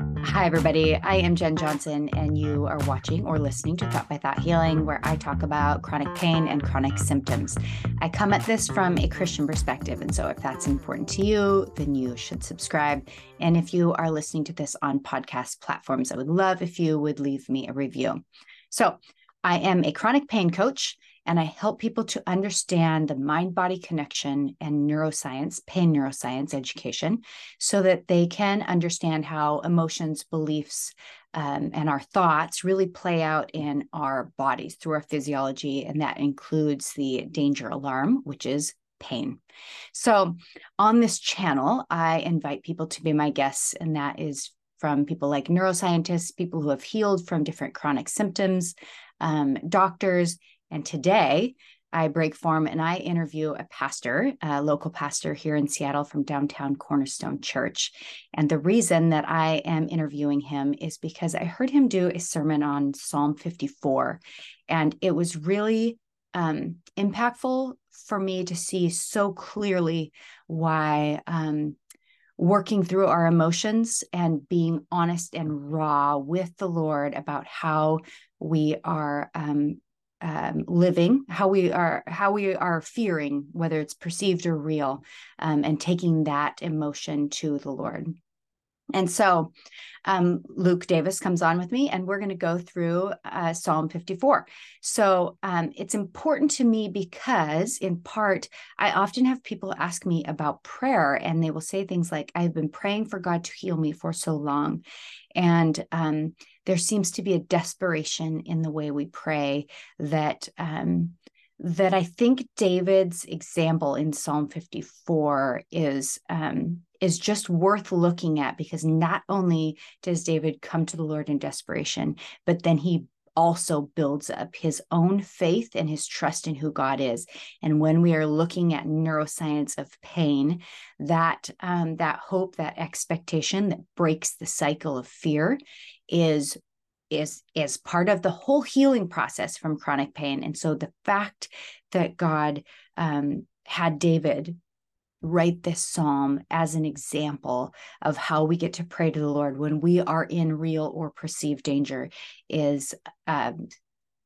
Hi, everybody. I am Jen Johnson, and you are watching or listening to Thought by Thought Healing, where I talk about chronic pain and chronic symptoms. I come at this from a Christian perspective. And so, if that's important to you, then you should subscribe. And if you are listening to this on podcast platforms, I would love if you would leave me a review. So, I am a chronic pain coach and I help people to understand the mind body connection and neuroscience, pain neuroscience education, so that they can understand how emotions, beliefs, um, and our thoughts really play out in our bodies through our physiology. And that includes the danger alarm, which is pain. So, on this channel, I invite people to be my guests, and that is from people like neuroscientists, people who have healed from different chronic symptoms, um, doctors, and today I break form and I interview a pastor, a local pastor here in Seattle from downtown Cornerstone Church. And the reason that I am interviewing him is because I heard him do a sermon on Psalm 54. And it was really um, impactful for me to see so clearly why um, working through our emotions and being honest and raw with the Lord about how we are um, um, living, how we are, how we are fearing, whether it's perceived or real, um, and taking that emotion to the Lord. And so um, Luke Davis comes on with me, and we're going to go through uh, Psalm 54. So um, it's important to me because, in part, I often have people ask me about prayer, and they will say things like, I've been praying for God to heal me for so long. And um, there seems to be a desperation in the way we pray that um, that I think David's example in Psalm 54 is um, is just worth looking at because not only does David come to the Lord in desperation, but then he also builds up his own faith and his trust in who God is. And when we are looking at neuroscience of pain, that um, that hope, that expectation that breaks the cycle of fear, is is is part of the whole healing process from chronic pain. And so the fact that God um, had David write this psalm as an example of how we get to pray to the Lord when we are in real or perceived danger is um,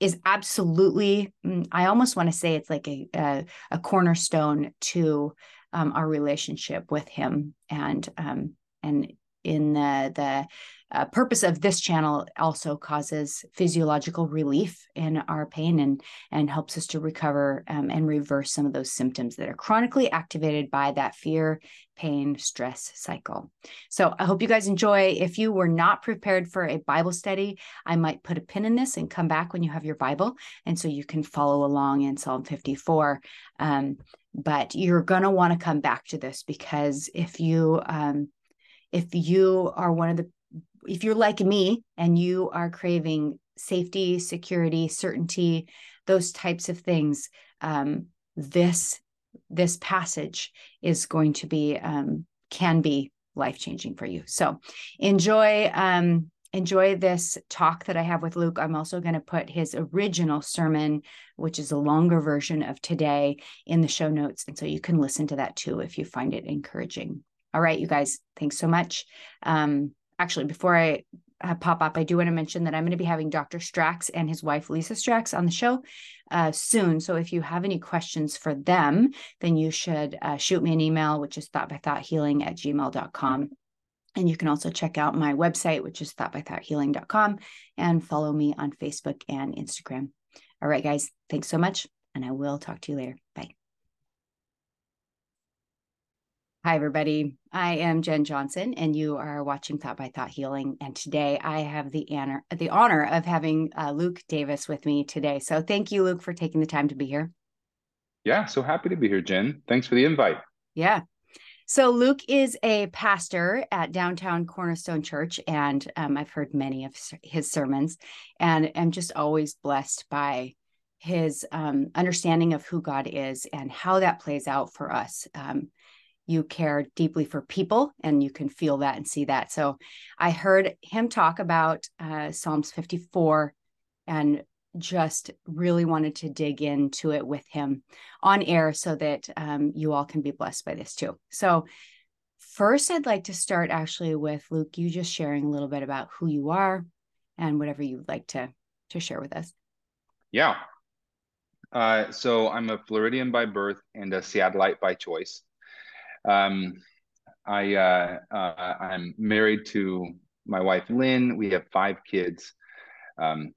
is absolutely mm, I almost want to say it's like a a, a cornerstone to um, our relationship with Him and um, and in the the uh, purpose of this channel also causes physiological relief in our pain and and helps us to recover um, and reverse some of those symptoms that are chronically activated by that fear pain stress cycle. So i hope you guys enjoy. If you were not prepared for a bible study i might put a pin in this and come back when you have your bible and so you can follow along in psalm 54 um, but you're going to want to come back to this because if you um, if you are one of the if you're like me and you are craving safety, security, certainty, those types of things, um, this this passage is going to be um, can be life changing for you. So enjoy um, enjoy this talk that I have with Luke. I'm also going to put his original sermon, which is a longer version of today, in the show notes, and so you can listen to that too if you find it encouraging. All right, you guys, thanks so much. Um, actually, before I uh, pop up, I do want to mention that I'm going to be having Dr. Strax and his wife, Lisa Strax, on the show uh, soon. So if you have any questions for them, then you should uh, shoot me an email, which is thoughtbythoughthealing at gmail.com. And you can also check out my website, which is thoughtbythoughthealing.com, and follow me on Facebook and Instagram. All right, guys, thanks so much. And I will talk to you later. Bye. Hi, everybody. I am Jen Johnson, and you are watching Thought by Thought Healing. And today I have the honor, the honor of having uh, Luke Davis with me today. So thank you, Luke, for taking the time to be here. Yeah, so happy to be here, Jen. Thanks for the invite. Yeah. So Luke is a pastor at downtown Cornerstone Church, and um, I've heard many of his sermons, and I'm just always blessed by his um, understanding of who God is and how that plays out for us. Um, you care deeply for people and you can feel that and see that so i heard him talk about uh, psalms 54 and just really wanted to dig into it with him on air so that um, you all can be blessed by this too so first, I'd like to start actually with Luke, you just sharing a little bit about who you are and whatever you'd like to to share with us. Yeah. Uh, so I'm a Floridian by birth and a Seattleite by choice. Um, I uh, uh, I'm married to my wife Lynn. We have five kids. Um,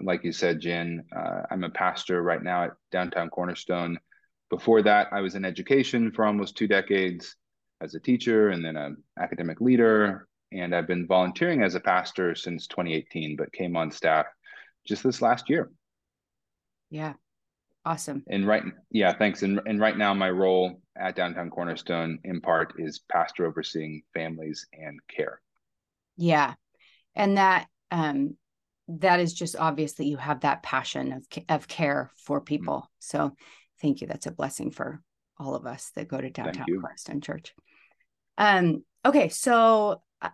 like you said, Jen, uh, I'm a pastor right now at Downtown Cornerstone. Before that, I was in education for almost two decades as a teacher and then an academic leader. And I've been volunteering as a pastor since 2018, but came on staff just this last year. Yeah. Awesome. And right, yeah, thanks. And, and right now, my role at Downtown Cornerstone, in part, is pastor overseeing families and care. Yeah, and that um, that is just obvious that you have that passion of of care for mm-hmm. people. Mm-hmm. So, thank you. That's a blessing for all of us that go to Downtown Cornerstone Church. Um, okay, so uh,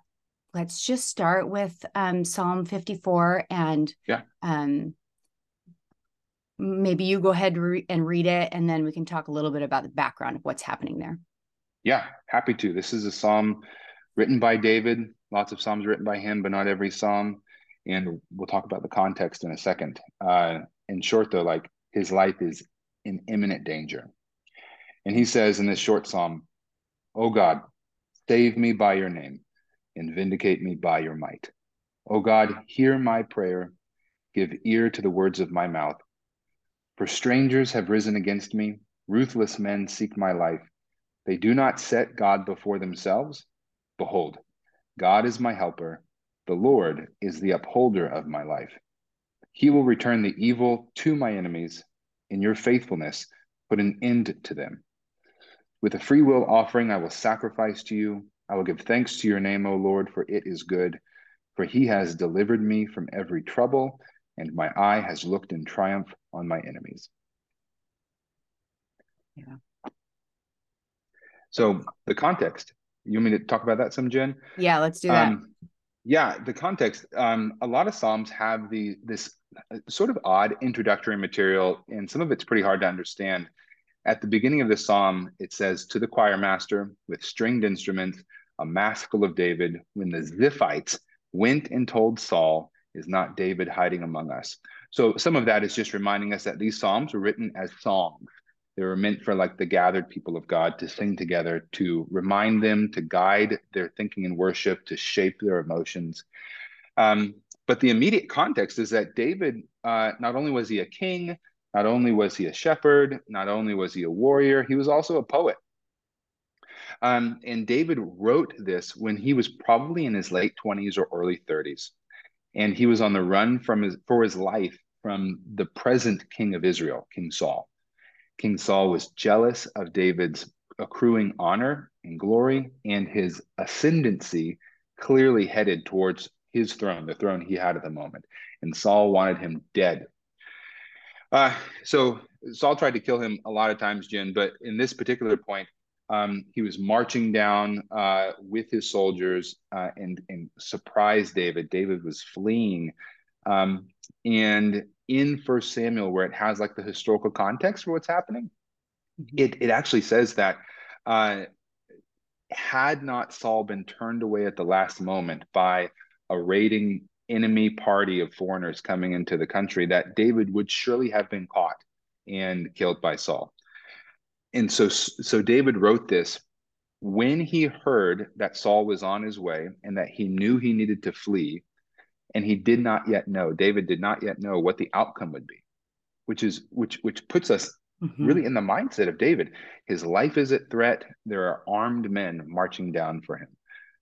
let's just start with um, Psalm 54 and yeah. um, maybe you go ahead and read it and then we can talk a little bit about the background of what's happening there. Yeah, happy to. This is a psalm written by David, lots of psalms written by him, but not every psalm. And we'll talk about the context in a second. Uh, in short, though, like his life is in imminent danger. And he says in this short psalm, Oh God, Save me by your name and vindicate me by your might. O God, hear my prayer. Give ear to the words of my mouth. For strangers have risen against me. Ruthless men seek my life. They do not set God before themselves. Behold, God is my helper. The Lord is the upholder of my life. He will return the evil to my enemies. In your faithfulness, put an end to them. With a free will offering, I will sacrifice to you. I will give thanks to your name, O Lord, for it is good. For he has delivered me from every trouble, and my eye has looked in triumph on my enemies. Yeah. So the context, you want me to talk about that some, Jen? Yeah, let's do that. Um, yeah, the context. Um, a lot of Psalms have the this uh, sort of odd introductory material, and some of it's pretty hard to understand. At the beginning of the psalm, it says, To the choir master with stringed instruments, a maskil of David, when the Ziphites went and told Saul, Is not David hiding among us? So some of that is just reminding us that these psalms were written as songs. They were meant for like the gathered people of God to sing together, to remind them, to guide their thinking and worship, to shape their emotions. Um, but the immediate context is that David, uh, not only was he a king, not only was he a shepherd, not only was he a warrior, he was also a poet. Um, and David wrote this when he was probably in his late 20s or early 30s. And he was on the run from his, for his life from the present king of Israel, King Saul. King Saul was jealous of David's accruing honor and glory, and his ascendancy clearly headed towards his throne, the throne he had at the moment. And Saul wanted him dead uh, so Saul tried to kill him a lot of times, Jen, but in this particular point, um, he was marching down uh, with his soldiers uh, and, and surprised David. David was fleeing. Um, and in First Samuel, where it has like the historical context for what's happening, mm-hmm. it, it actually says that uh, had not Saul been turned away at the last moment by a raiding enemy party of foreigners coming into the country that David would surely have been caught and killed by Saul. And so so David wrote this when he heard that Saul was on his way and that he knew he needed to flee and he did not yet know David did not yet know what the outcome would be which is which which puts us mm-hmm. really in the mindset of David his life is at threat there are armed men marching down for him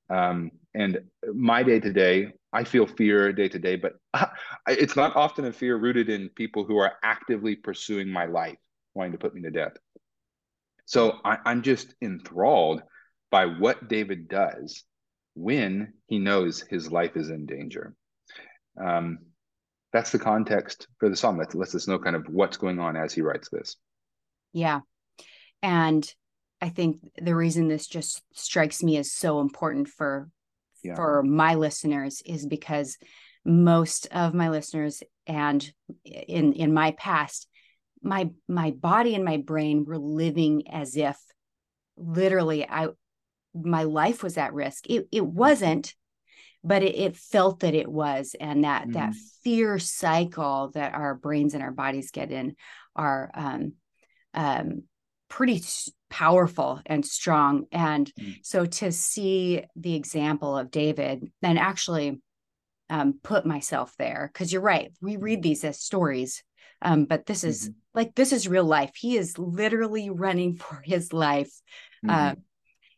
um, and my day to day I feel fear day to day, but it's not often a fear rooted in people who are actively pursuing my life, wanting to put me to death. So I, I'm just enthralled by what David does when he knows his life is in danger. Um, that's the context for the psalm. That lets us know kind of what's going on as he writes this. Yeah. And I think the reason this just strikes me as so important for yeah. for my listeners is because most of my listeners and in in my past my my body and my brain were living as if literally i my life was at risk. It it wasn't, but it, it felt that it was, and that mm. that fear cycle that our brains and our bodies get in are um, um, pretty powerful and strong. And mm. so to see the example of David and actually um, put myself there, because you're right, we read these as stories. Um, but this is mm-hmm. like this is real life. He is literally running for his life. Mm-hmm. Uh,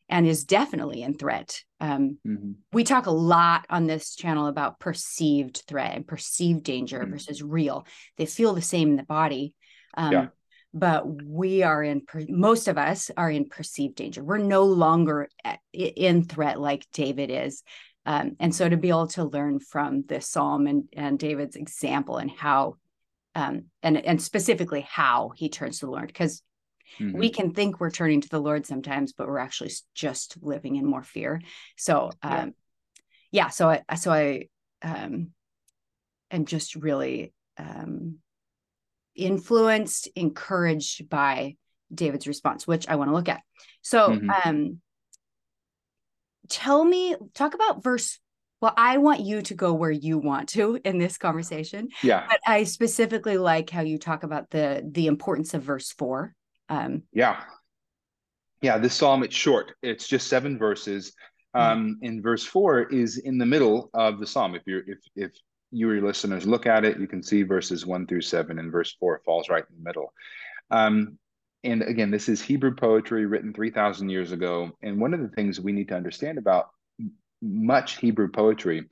and is definitely in threat. Um, mm-hmm. We talk a lot on this channel about perceived threat and perceived danger mm-hmm. versus real. They feel the same in the body. Um, yeah. But we are in, most of us are in perceived danger. We're no longer in threat like David is. Um, and so to be able to learn from this psalm and, and David's example and how, um, and, and specifically how he turns to the Lord, because Mm-hmm. We can think we're turning to the Lord sometimes, but we're actually just living in more fear. So, um, yeah. yeah. So I, so I, um, am just really, um, influenced, encouraged by David's response, which I want to look at. So, mm-hmm. um, tell me, talk about verse well i want you to go where you want to in this conversation yeah but i specifically like how you talk about the the importance of verse 4 um, yeah. Yeah, this psalm, it's short. It's just seven verses. Hmm. Um, in verse four is in the middle of the psalm. If you're if if you or your listeners look at it, you can see verses one through seven, and verse four falls right in the middle. Um, and again, this is Hebrew poetry written 3,000 years ago. And one of the things we need to understand about much Hebrew poetry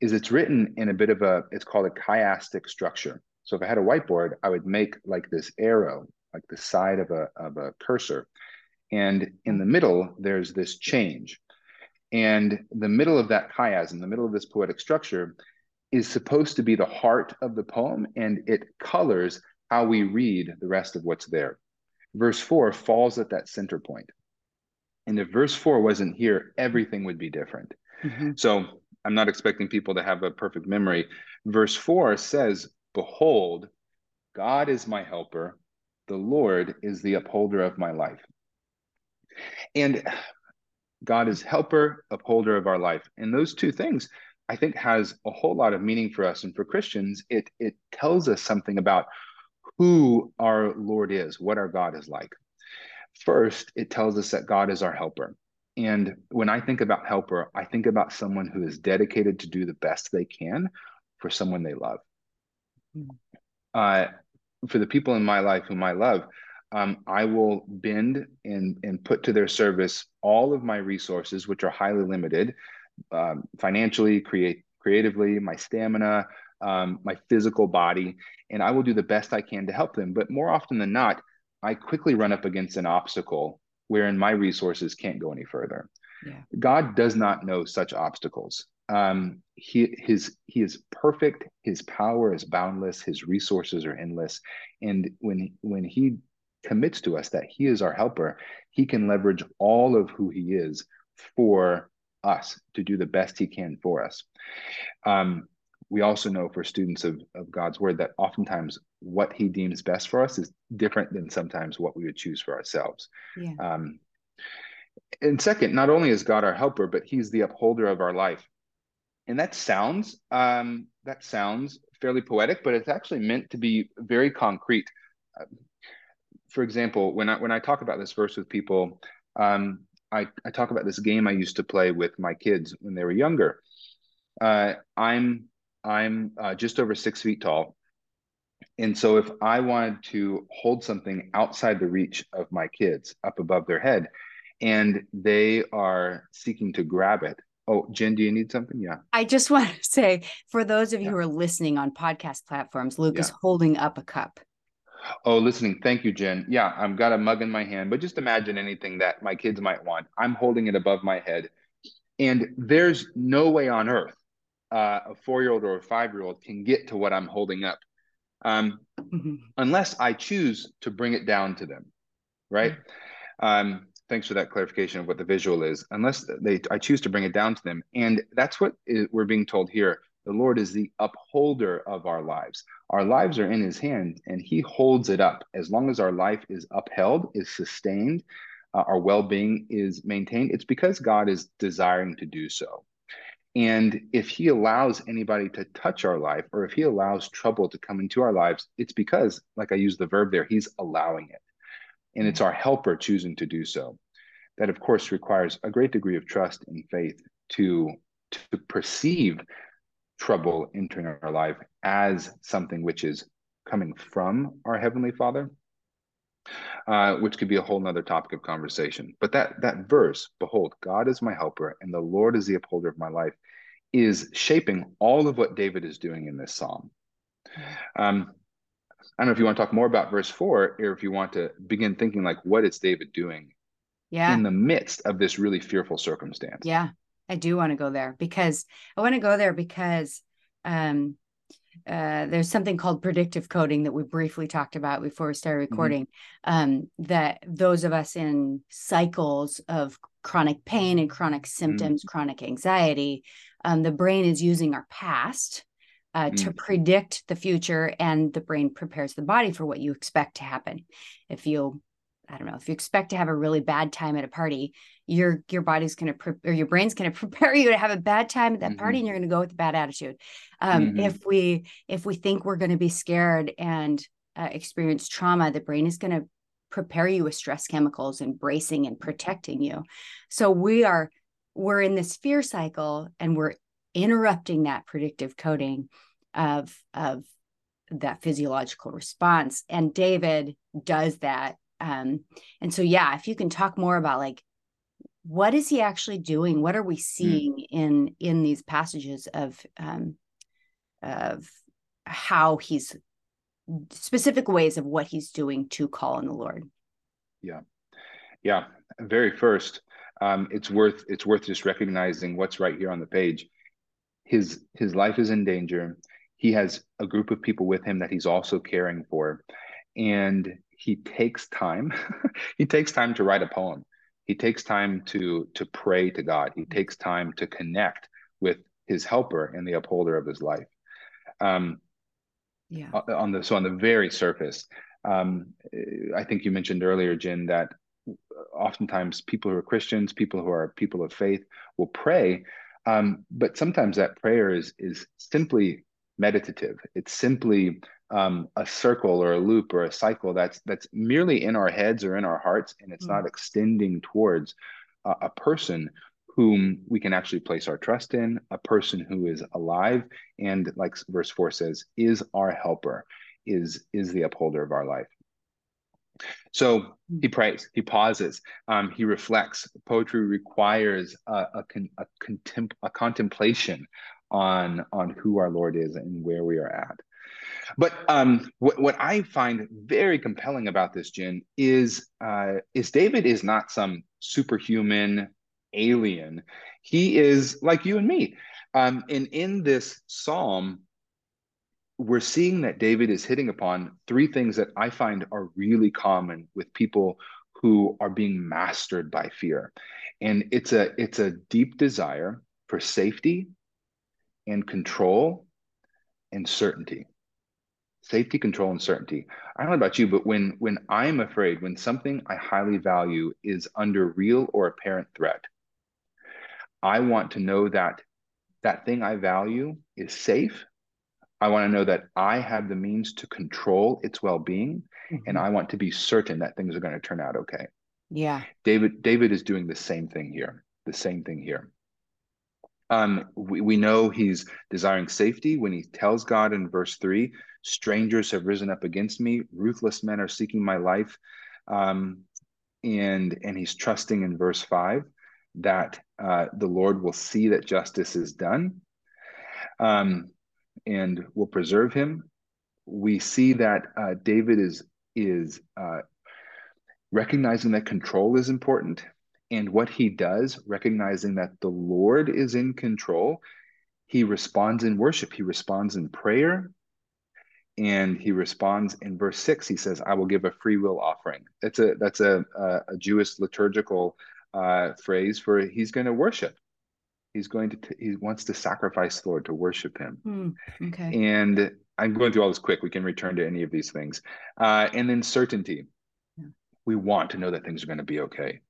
is it's written in a bit of a, it's called a chiastic structure. So if I had a whiteboard, I would make like this arrow like the side of a, of a cursor. And in the middle, there's this change. And the middle of that chiasm, the middle of this poetic structure, is supposed to be the heart of the poem, and it colors how we read the rest of what's there. Verse four falls at that center point. And if verse four wasn't here, everything would be different. Mm-hmm. So I'm not expecting people to have a perfect memory. Verse four says, Behold, God is my helper the Lord is the upholder of my life. And God is helper, upholder of our life. And those two things, I think, has a whole lot of meaning for us. And for Christians, it, it tells us something about who our Lord is, what our God is like. First, it tells us that God is our helper. And when I think about helper, I think about someone who is dedicated to do the best they can for someone they love. Mm. Uh, for the people in my life whom I love, um, I will bend and and put to their service all of my resources, which are highly limited, um, financially, create creatively, my stamina, um, my physical body, and I will do the best I can to help them. But more often than not, I quickly run up against an obstacle wherein my resources can't go any further. Yeah. God does not know such obstacles um, he his he is perfect. His power is boundless. His resources are endless. And when when he commits to us that he is our helper, he can leverage all of who he is for us to do the best he can for us. Um, we also know for students of, of God's word that oftentimes what he deems best for us is different than sometimes what we would choose for ourselves. Yeah. Um, and second, not only is God our helper, but he's the upholder of our life and that sounds um, that sounds fairly poetic, but it's actually meant to be very concrete. Uh, for example, when I when I talk about this verse with people, um, I, I talk about this game I used to play with my kids when they were younger. Uh, I'm I'm uh, just over six feet tall, and so if I wanted to hold something outside the reach of my kids, up above their head, and they are seeking to grab it, Oh, Jen, do you need something? Yeah. I just want to say for those of you yeah. who are listening on podcast platforms, Luke yeah. is holding up a cup. Oh, listening. Thank you, Jen. Yeah, I've got a mug in my hand, but just imagine anything that my kids might want. I'm holding it above my head. And there's no way on earth uh, a four year old or a five year old can get to what I'm holding up um, mm-hmm. unless I choose to bring it down to them. Right. Mm-hmm. Um, thanks for that clarification of what the visual is unless they i choose to bring it down to them and that's what we're being told here the lord is the upholder of our lives our lives are in his hand and he holds it up as long as our life is upheld is sustained uh, our well-being is maintained, it's because God is desiring to do so. And if he allows anybody to touch our life, or if he allows trouble to come into our lives, it's because, like I use the verb there, he's allowing it. And it's mm-hmm. our helper choosing to do so. That, of course, requires a great degree of trust and faith to, to perceive trouble entering our life as something which is coming from our Heavenly Father, uh, which could be a whole nother topic of conversation. But that that verse, behold, God is my helper, and the Lord is the upholder of my life, is shaping all of what David is doing in this psalm. Um, I don't know if you want to talk more about verse four, or if you want to begin thinking like, what is David doing yeah. in the midst of this really fearful circumstance? Yeah, I do want to go there because I want to go there because um, uh, there's something called predictive coding that we briefly talked about before we started mm-hmm. recording. Mm-hmm. Um, that those of us in cycles of chronic pain and chronic symptoms, mm-hmm. chronic anxiety, um, the brain is using our past uh, mm-hmm. to predict the future, and the brain prepares the body for what you expect to happen. If you I don't know, if you expect to have a really bad time at a party, your your body's going to pre- or your brain's going to prepare you to have a bad time at that mm-hmm. party and you're going to go with a bad attitude um, mm-hmm. if we if we think we're going to be scared and uh, experience trauma the brain is going to prepare you with stress chemicals and bracing and protecting you so we are we're in this fear cycle and we're interrupting that predictive coding of of that physiological response and david does that um and so yeah if you can talk more about like what is he actually doing? What are we hmm. seeing mm. in in these passages of um of how he's specific ways of what he's doing to call on the lord? Yeah. Yeah. Very first um it's worth it's worth just recognizing what's right here on the page. His his life is in danger. He has a group of people with him that he's also caring for. And he takes time he takes time to write a poem. He takes time to to pray to god. He takes time to connect with his helper and the upholder of his life. Um yeah. on the so on the very surface um i think you mentioned earlier jen that oftentimes people who are christians people who are people of faith will pray um, but sometimes that prayer is is simply meditative. It's simply um, a circle or a loop or a cycle that's that's merely in our heads or in our hearts and it's mm. not extending towards a, a person whom we can actually place our trust in a person who is alive and like verse 4 says is our helper is is the upholder of our life so he mm. prays he pauses um, he reflects poetry requires a, a, a, contem- a contemplation on on who our lord is and where we are at but um, what, what I find very compelling about this, Jen, is uh, is David is not some superhuman alien. He is like you and me. Um, and in this psalm, we're seeing that David is hitting upon three things that I find are really common with people who are being mastered by fear. And it's a it's a deep desire for safety and control and certainty safety control and certainty. I don't know about you but when when i'm afraid when something i highly value is under real or apparent threat i want to know that that thing i value is safe. I want to know that i have the means to control its well-being mm-hmm. and i want to be certain that things are going to turn out okay. Yeah. David david is doing the same thing here the same thing here um, we, we know he's desiring safety when he tells God in verse three, strangers have risen up against me, ruthless men are seeking my life. Um, and, and he's trusting in verse five that uh, the Lord will see that justice is done um, and will preserve him. We see that uh, David is, is uh, recognizing that control is important and what he does, recognizing that the Lord is in control, he responds in worship, he responds in prayer, and he responds in verse six. He says, "I will give a free will offering." That's a that's a a, a Jewish liturgical uh, phrase for he's going to worship. He's going to t- he wants to sacrifice the Lord to worship him. Mm, okay. And I'm going through all this quick. We can return to any of these things, uh, and then certainty. we want to know that things are going to be okay.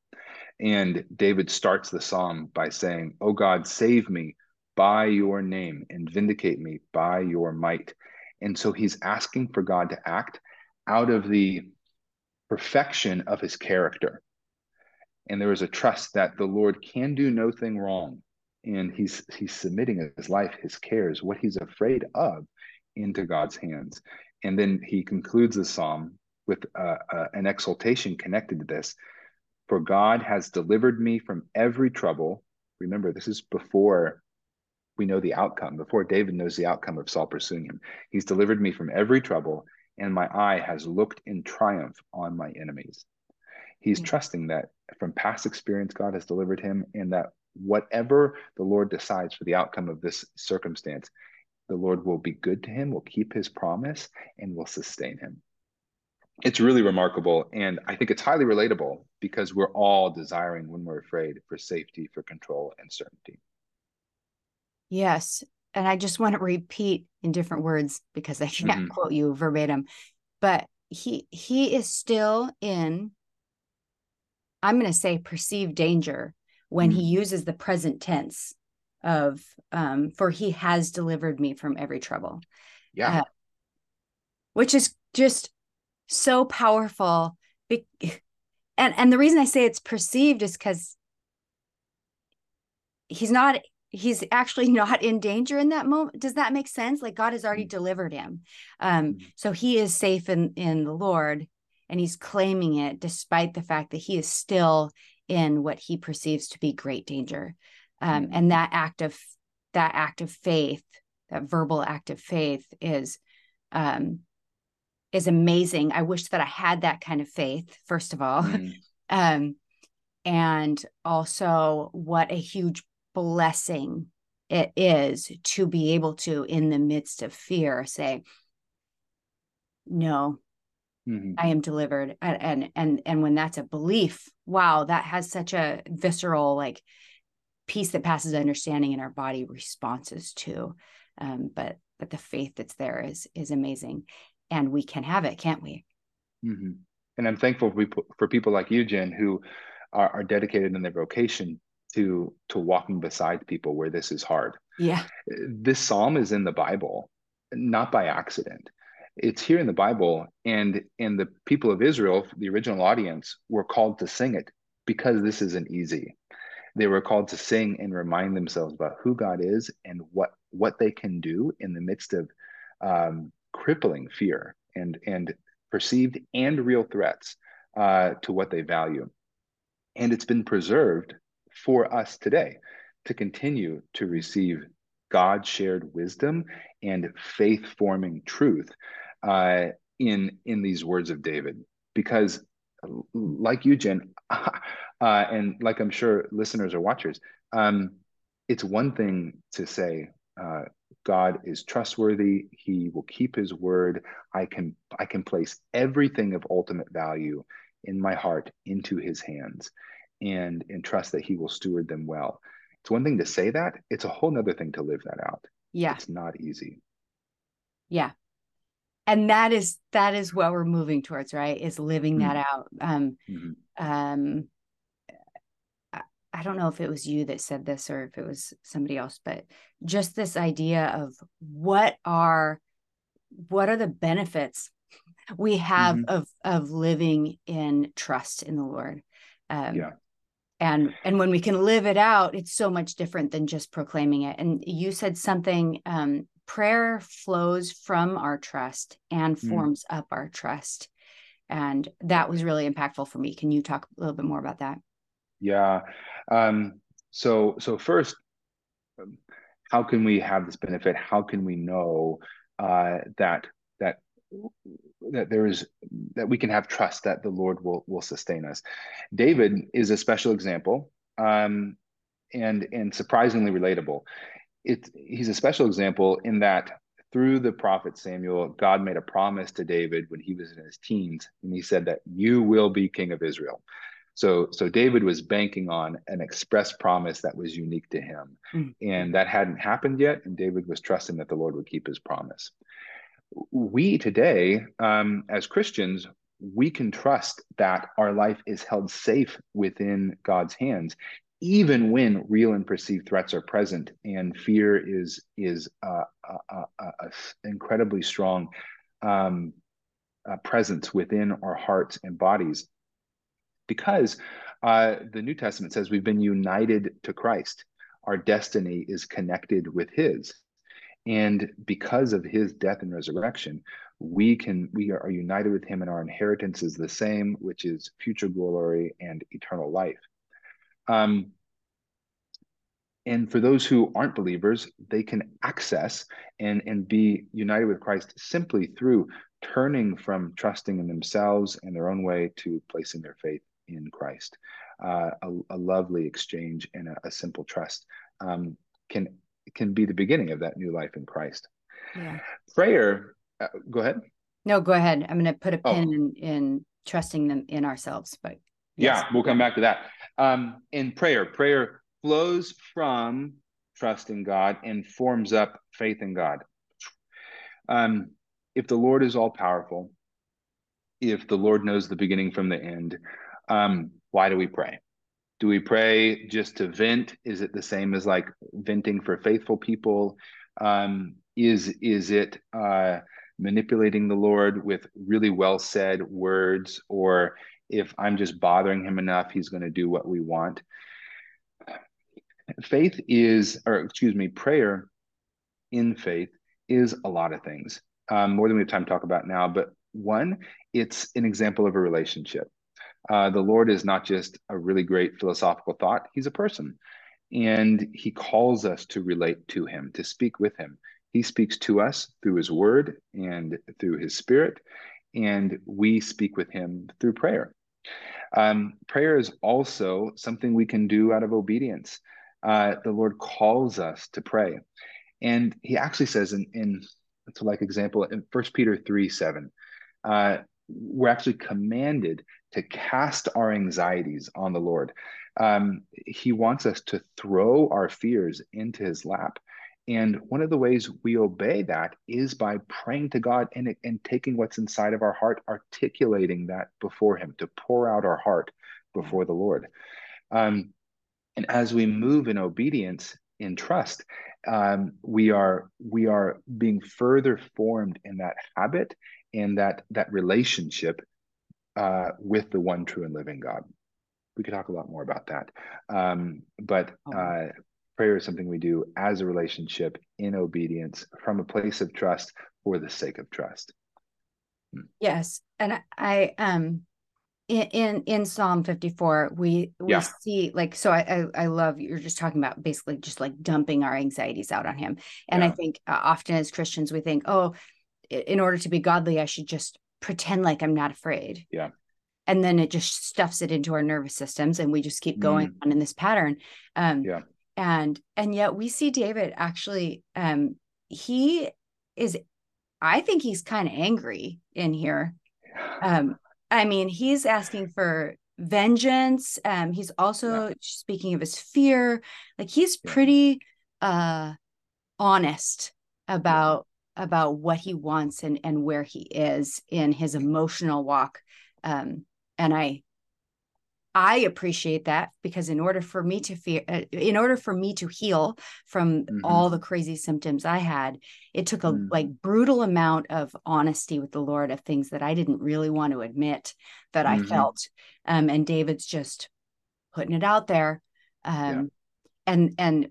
And David starts the psalm by saying, Oh God, save me by your name and vindicate me by your might. And so he's asking for God to act out of the perfection of his character. And there is a trust that the Lord can do no thing wrong. And he's he's submitting his life, his cares, what he's afraid of into God's hands. And then he concludes the psalm with uh, uh, an exaltation connected to this. For God has delivered me from every trouble. Remember, this is before we know the outcome, before David knows the outcome of Saul pursuing him. He's delivered me from every trouble, and my eye has looked in triumph on my enemies. He's mm. trusting that from past experience, God has delivered him, and that whatever the Lord decides for the outcome of this circumstance, the Lord will be good to him, will keep his promise, and will sustain him it's really remarkable and i think it's highly relatable because we're all desiring when we're afraid for safety for control and certainty yes and i just want to repeat in different words because i can't mm-hmm. quote you verbatim but he he is still in i'm going to say perceived danger when mm-hmm. he uses the present tense of um for he has delivered me from every trouble yeah uh, which is just so powerful and and the reason i say it's perceived is because he's not he's actually not in danger in that moment does that make sense like god has already mm-hmm. delivered him um mm-hmm. so he is safe in in the lord and he's claiming it despite the fact that he is still in what he perceives to be great danger um mm-hmm. and that act of that act of faith that verbal act of faith is um is amazing. I wish that I had that kind of faith, first of all. Mm. um, and also what a huge blessing it is to be able to, in the midst of fear, say, no, mm-hmm. I am delivered. And, and and and when that's a belief, wow, that has such a visceral like peace that passes understanding in our body responses to. Um, but but the faith that's there is is amazing and we can have it, can't we? Mm-hmm. And I'm thankful for, people like you, Jen, who are, are dedicated in their vocation to to walking beside people where this is hard. Yeah. This psalm is in the Bible, not by accident. It's here in the Bible, and and the people of Israel, the original audience, were called to sing it because this isn't easy. They were called to sing and remind themselves about who God is and what what they can do in the midst of um, crippling fear and and perceived and real threats uh, to what they value. And it's been preserved for us today to continue to receive God shared wisdom and faith forming truth uh, in, in these words of David. Because, like you, Jen, uh, and like I'm sure listeners or watchers, um, it's one thing to say, uh, God is trustworthy. He will keep his word. I can I can place everything of ultimate value in my heart into his hands and and trust that he will steward them well. It's one thing to say that, it's a whole nother thing to live that out. Yeah. It's not easy. Yeah. And that is that is what we're moving towards, right? Is living mm-hmm. that out. Um mm-hmm. um I don't know if it was you that said this or if it was somebody else, but just this idea of what are what are the benefits we have mm-hmm. of of living in trust in the Lord. Um, yeah. And and when we can live it out, it's so much different than just proclaiming it. And you said something. Um, prayer flows from our trust and mm. forms mm. up our trust, and that was really impactful for me. Can you talk a little bit more about that? Yeah. Um, so so first, um, how can we have this benefit? How can we know uh, that that that there is that we can have trust that the Lord will will sustain us? David is a special example, um, and and surprisingly relatable. It he's a special example in that through the prophet Samuel, God made a promise to David when he was in his teens, and he said that you will be king of Israel. So, so David was banking on an express promise that was unique to him, mm. and that hadn't happened yet. And David was trusting that the Lord would keep his promise. We today, um, as Christians, we can trust that our life is held safe within God's hands, even when real and perceived threats are present and fear is is uh, a, a, a incredibly strong um, uh, presence within our hearts and bodies because uh, the New Testament says we've been united to Christ. Our destiny is connected with His. And because of his death and resurrection, we can we are united with him and our inheritance is the same, which is future glory and eternal life. Um, and for those who aren't believers, they can access and, and be united with Christ simply through turning from trusting in themselves and their own way to placing their faith in Christ. Uh, a, a, lovely exchange and a, a simple trust um, can can be the beginning of that new life in Christ. Yeah. Prayer. Uh, go ahead. No, go ahead. I'm going to put a pin oh. in, in trusting them in ourselves, but yes. yeah, we'll come back to that. Um, in prayer, prayer flows from trust in God and forms up faith in God. Um, if the Lord is all powerful, if the Lord knows the beginning from the end, um, why do we pray? Do we pray just to vent? Is it the same as like venting for faithful people? Um, is is it uh, manipulating the Lord with really well said words, or if I'm just bothering him enough, he's going to do what we want? Faith is, or excuse me, prayer in faith is a lot of things, um, more than we have time to talk about now. But one, it's an example of a relationship. Uh, the Lord is not just a really great philosophical thought, He's a person. And He calls us to relate to Him, to speak with Him. He speaks to us through His Word and through His Spirit, and we speak with Him through prayer. Um, prayer is also something we can do out of obedience. Uh, the Lord calls us to pray. And He actually says in, in so like example in First Peter 3 7, uh, we're actually commanded to cast our anxieties on the Lord. Um, he wants us to throw our fears into his lap. And one of the ways we obey that is by praying to God and, and taking what's inside of our heart, articulating that before Him, to pour out our heart before the Lord. Um, and as we move in obedience, in trust, um, we are we are being further formed in that habit and that that relationship uh, with the one true and living God. We could talk a lot more about that. Um, but oh. uh, prayer is something we do as a relationship in obedience from a place of trust for the sake of trust. Hmm. Yes. And I, um, in, in in Psalm 54, we we yeah. see like so I, I, I love you're just talking about basically just like dumping our anxieties out on him. And yeah. I think uh, often as Christians we think, oh, in order to be godly, I should just pretend like I'm not afraid. Yeah. And then it just stuffs it into our nervous systems and we just keep going mm. on in this pattern. Um, yeah. And and yet we see David actually um he is I think he's kind of angry in here. Um I mean, he's asking for vengeance. Um he's also yeah. speaking of his fear. Like he's yeah. pretty uh honest about about what he wants and and where he is in his emotional walk um, and i i appreciate that because in order for me to feel uh, in order for me to heal from mm-hmm. all the crazy symptoms i had it took a mm. like brutal amount of honesty with the lord of things that i didn't really want to admit that mm-hmm. i felt um, and david's just putting it out there um, yeah. and and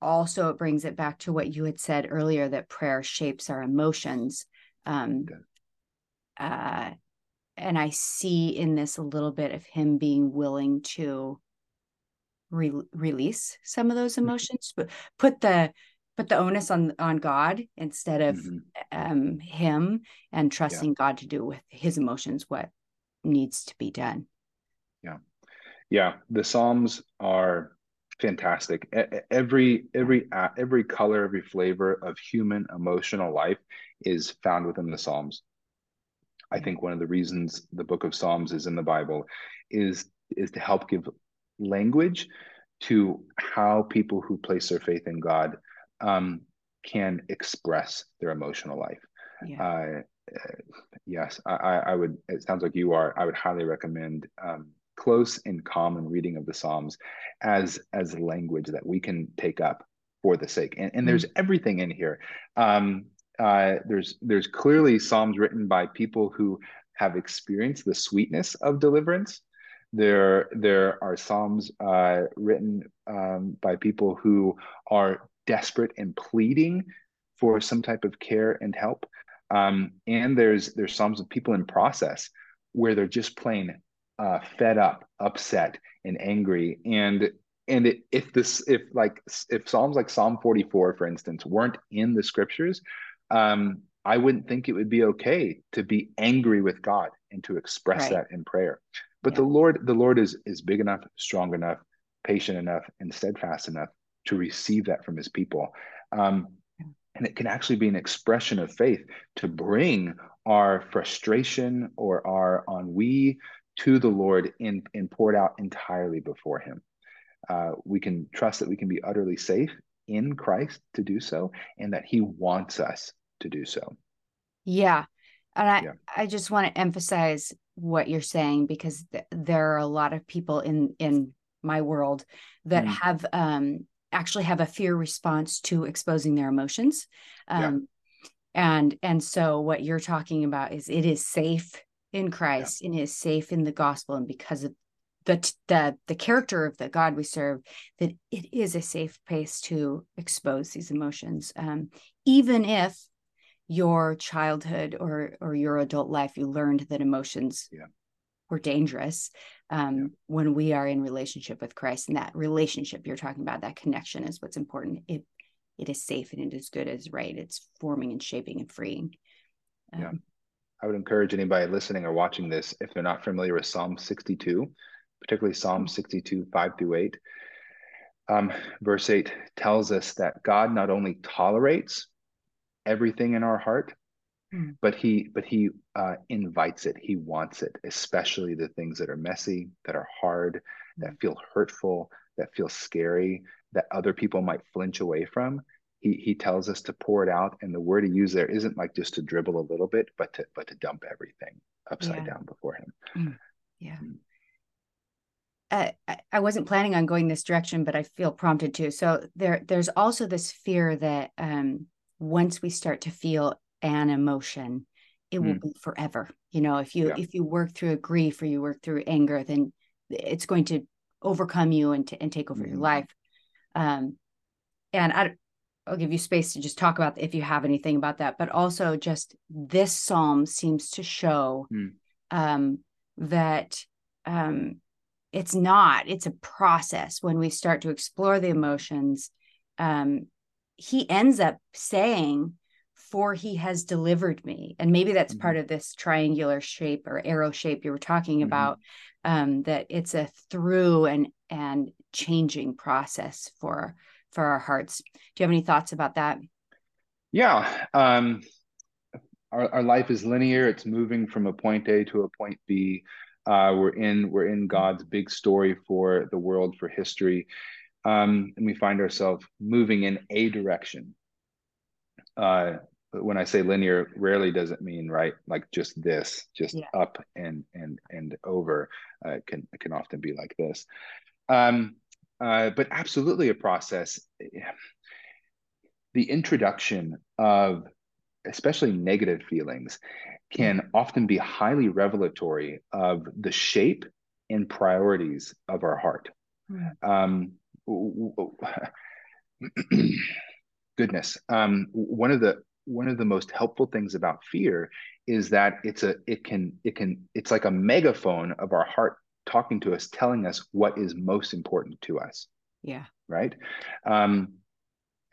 also it brings it back to what you had said earlier that prayer shapes our emotions um, uh, and i see in this a little bit of him being willing to re- release some of those mm-hmm. emotions but put the put the onus on on god instead of mm-hmm. um, him and trusting yeah. god to do with his emotions what needs to be done yeah yeah the psalms are fantastic. Every every every color, every flavor of human emotional life is found within the Psalms. I think one of the reasons the book of Psalms is in the Bible is is to help give language to how people who place their faith in God um, can express their emotional life. Yeah. Uh, yes, I, I would. It sounds like you are. I would highly recommend um, close and common reading of the Psalms as as language that we can take up for the sake. And, and there's mm-hmm. everything in here. Um, uh, there's there's clearly Psalms written by people who have experienced the sweetness of deliverance. There there are Psalms uh, written um, by people who are desperate and pleading for some type of care and help. Um, and there's there's Psalms of people in process where they're just plain uh, fed up, upset, and angry. And and it, if this if like if Psalms like Psalm 44, for instance, weren't in the scriptures, um, I wouldn't think it would be okay to be angry with God and to express right. that in prayer. But yeah. the Lord, the Lord is is big enough, strong enough, patient enough, and steadfast enough to receive that from His people. Um, and it can actually be an expression of faith to bring our frustration or our ennui to the Lord and, and pour it out entirely before Him. Uh, we can trust that we can be utterly safe in Christ to do so, and that He wants us to do so. Yeah. And I, yeah. I just want to emphasize what you're saying because th- there are a lot of people in in my world that mm. have um, actually have a fear response to exposing their emotions. Um, yeah. And and so what you're talking about is it is safe in Christ yeah. and is safe in the gospel, and because of the the the character of the God we serve, that it is a safe place to expose these emotions, um, even if your childhood or or your adult life you learned that emotions yeah. were dangerous um, yeah. when we are in relationship with Christ and that relationship you're talking about that connection is what's important it it is safe and it is good as right it's forming and shaping and freeing um, yeah I would encourage anybody listening or watching this, if they're not familiar with Psalm 62, particularly Psalm hmm. 62, 5 through 8, um, verse 8 tells us that God not only tolerates everything in our heart, mm. but he but he uh, invites it. He wants it, especially the things that are messy, that are hard, that hmm. feel hurtful, that feel scary, that other people might flinch away from he he tells us to pour it out and the word he used there isn't like just to dribble a little bit but to but to dump everything upside yeah. down before him mm. yeah mm. Uh, I wasn't planning on going this direction, but I feel prompted to. So there, there's also this fear that um, once we start to feel an emotion, it mm. will be forever. You know, if you yeah. if you work through a grief or you work through anger, then it's going to overcome you and, to, and take over mm. your mm-hmm. life. Um, and I I'll give you space to just talk about if you have anything about that, but also just this psalm seems to show mm. um, that um, it's not, it's a process when we start to explore the emotions. Um, he ends up saying, For he has delivered me. And maybe that's mm-hmm. part of this triangular shape or arrow shape you were talking mm-hmm. about, um, that it's a through and and changing process for for our hearts. Do you have any thoughts about that? Yeah. Um, our, our life is linear. It's moving from a point A to a point B. Uh, we're in we're in God's big story for the world for history, um, and we find ourselves moving in a direction. Uh, when I say linear, rarely does it mean right like just this, just yeah. up and and and over. Uh, it can it can often be like this. Um, uh, but absolutely a process. The introduction of especially negative feelings can mm-hmm. often be highly revelatory of the shape and priorities of our heart. Mm. Um, goodness, um, one of the one of the most helpful things about fear is that it's a it can it can it's like a megaphone of our heart talking to us, telling us what is most important to us. Yeah. Right. Um,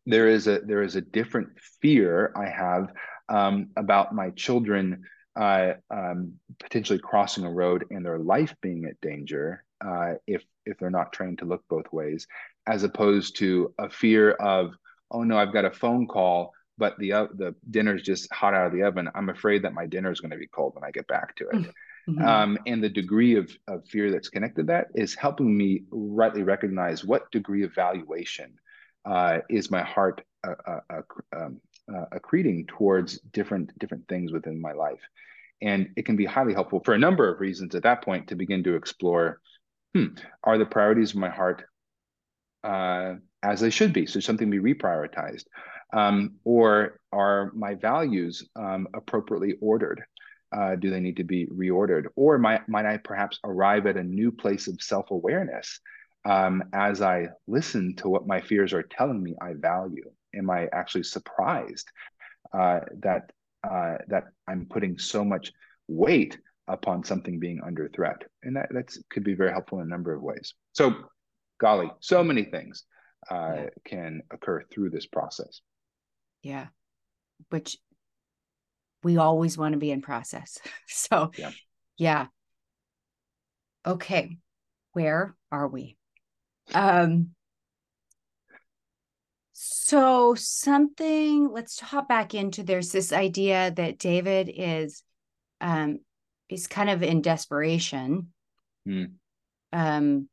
there is a there is a different fear I have um, about my children uh, um, potentially crossing a road and their life being at danger uh, if if they're not trained to look both ways, as opposed to a fear of oh no I've got a phone call but the uh, the dinner's just hot out of the oven. I'm afraid that my dinner is going to be cold when I get back to it. Mm-hmm. Um, and the degree of, of fear that's connected that is helping me rightly recognize what degree of valuation uh, is my heart uh, uh, uh um, uh, accreting towards different different things within my life. And it can be highly helpful for a number of reasons at that point to begin to explore hmm, are the priorities of my heart uh, as they should be? So something be reprioritized? Um, or are my values um, appropriately ordered uh, do they need to be reordered or might, might i perhaps arrive at a new place of self-awareness um, as I listen to what my fears are telling me I value? Am I actually surprised uh, that uh, that I'm putting so much weight upon something being under threat? And that that's, could be very helpful in a number of ways. So, golly, so many things uh, yeah. can occur through this process. Yeah, which we always want to be in process. So, yeah. yeah. Okay, where are we? Um, so something, let's hop back into there's this idea that David is um he's kind of in desperation. Mm. Um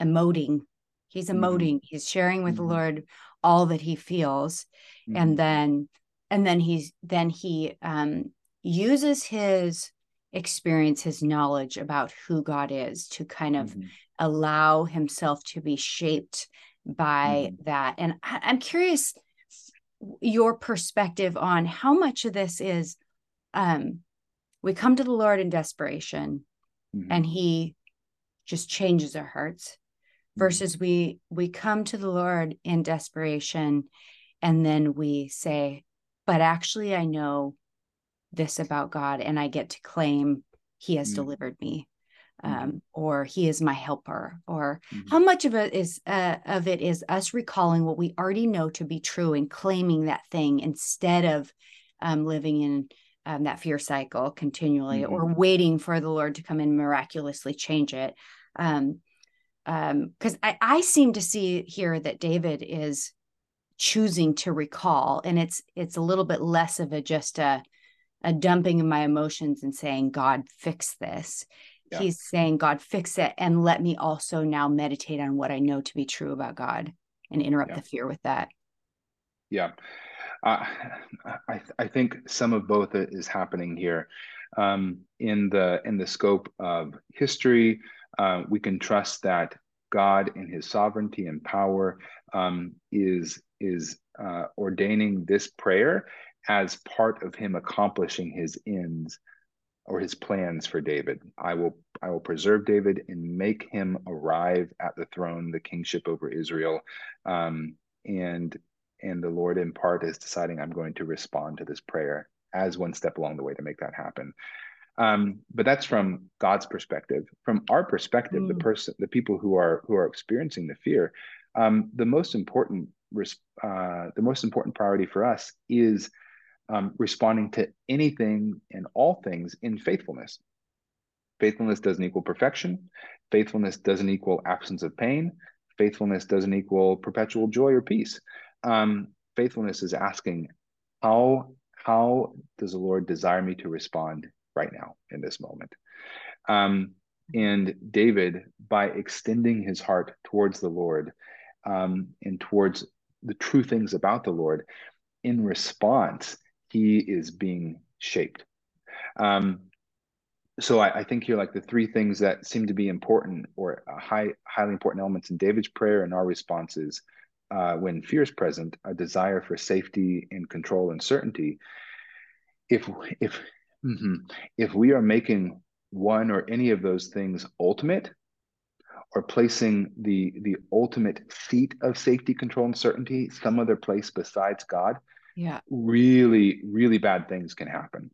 emoting. He's mm-hmm. emoting. Mm-hmm. He's sharing with mm-hmm. the Lord all that he feels. Mm-hmm. And then and then he's then he um uses his experience, his knowledge about who God is to kind of mm-hmm allow himself to be shaped by mm-hmm. that. And I, I'm curious your perspective on how much of this is um, we come to the Lord in desperation mm-hmm. and he just changes our hearts mm-hmm. versus we we come to the Lord in desperation and then we say but actually I know this about God and I get to claim he has mm-hmm. delivered me Mm-hmm. um, or he is my helper or mm-hmm. how much of it is uh, of it is us recalling what we already know to be true and claiming that thing instead of um, living in um, that fear cycle continually mm-hmm. or waiting for the lord to come and miraculously change it um because um, I, I seem to see here that david is choosing to recall and it's it's a little bit less of a just a a dumping of my emotions and saying god fix this yeah. he's saying god fix it and let me also now meditate on what i know to be true about god and interrupt yeah. the fear with that yeah uh, I, I think some of both is happening here um, in the in the scope of history uh, we can trust that god in his sovereignty and power um, is is uh, ordaining this prayer as part of him accomplishing his ends or his plans for David. I will I will preserve David and make him arrive at the throne, the kingship over Israel. Um, and and the Lord in part is deciding I'm going to respond to this prayer as one step along the way to make that happen. Um, but that's from God's perspective. From our perspective, mm. the person, the people who are who are experiencing the fear, um, the most important uh, the most important priority for us is um, responding to anything and all things in faithfulness. Faithfulness doesn't equal perfection. Faithfulness doesn't equal absence of pain. Faithfulness doesn't equal perpetual joy or peace. Um, faithfulness is asking, how how does the Lord desire me to respond right now in this moment? Um, and David, by extending his heart towards the Lord um, and towards the true things about the Lord, in response, he is being shaped. Um, so I, I, think here, like the three things that seem to be important or high, highly important elements in David's prayer and our responses uh, when fear is present, a desire for safety and control and certainty. If if mm-hmm, if we are making one or any of those things ultimate, or placing the the ultimate seat of safety, control, and certainty some other place besides God, yeah. really really bad things can happen.